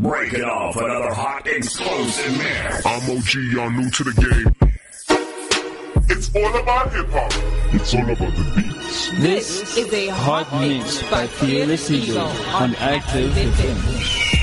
Breaking off another hot explosive mix. I'm OG, y'all new to the game. It's all about hip hop. It's all about the beats. This is a hot mix by Fearless Eagle on Active FM.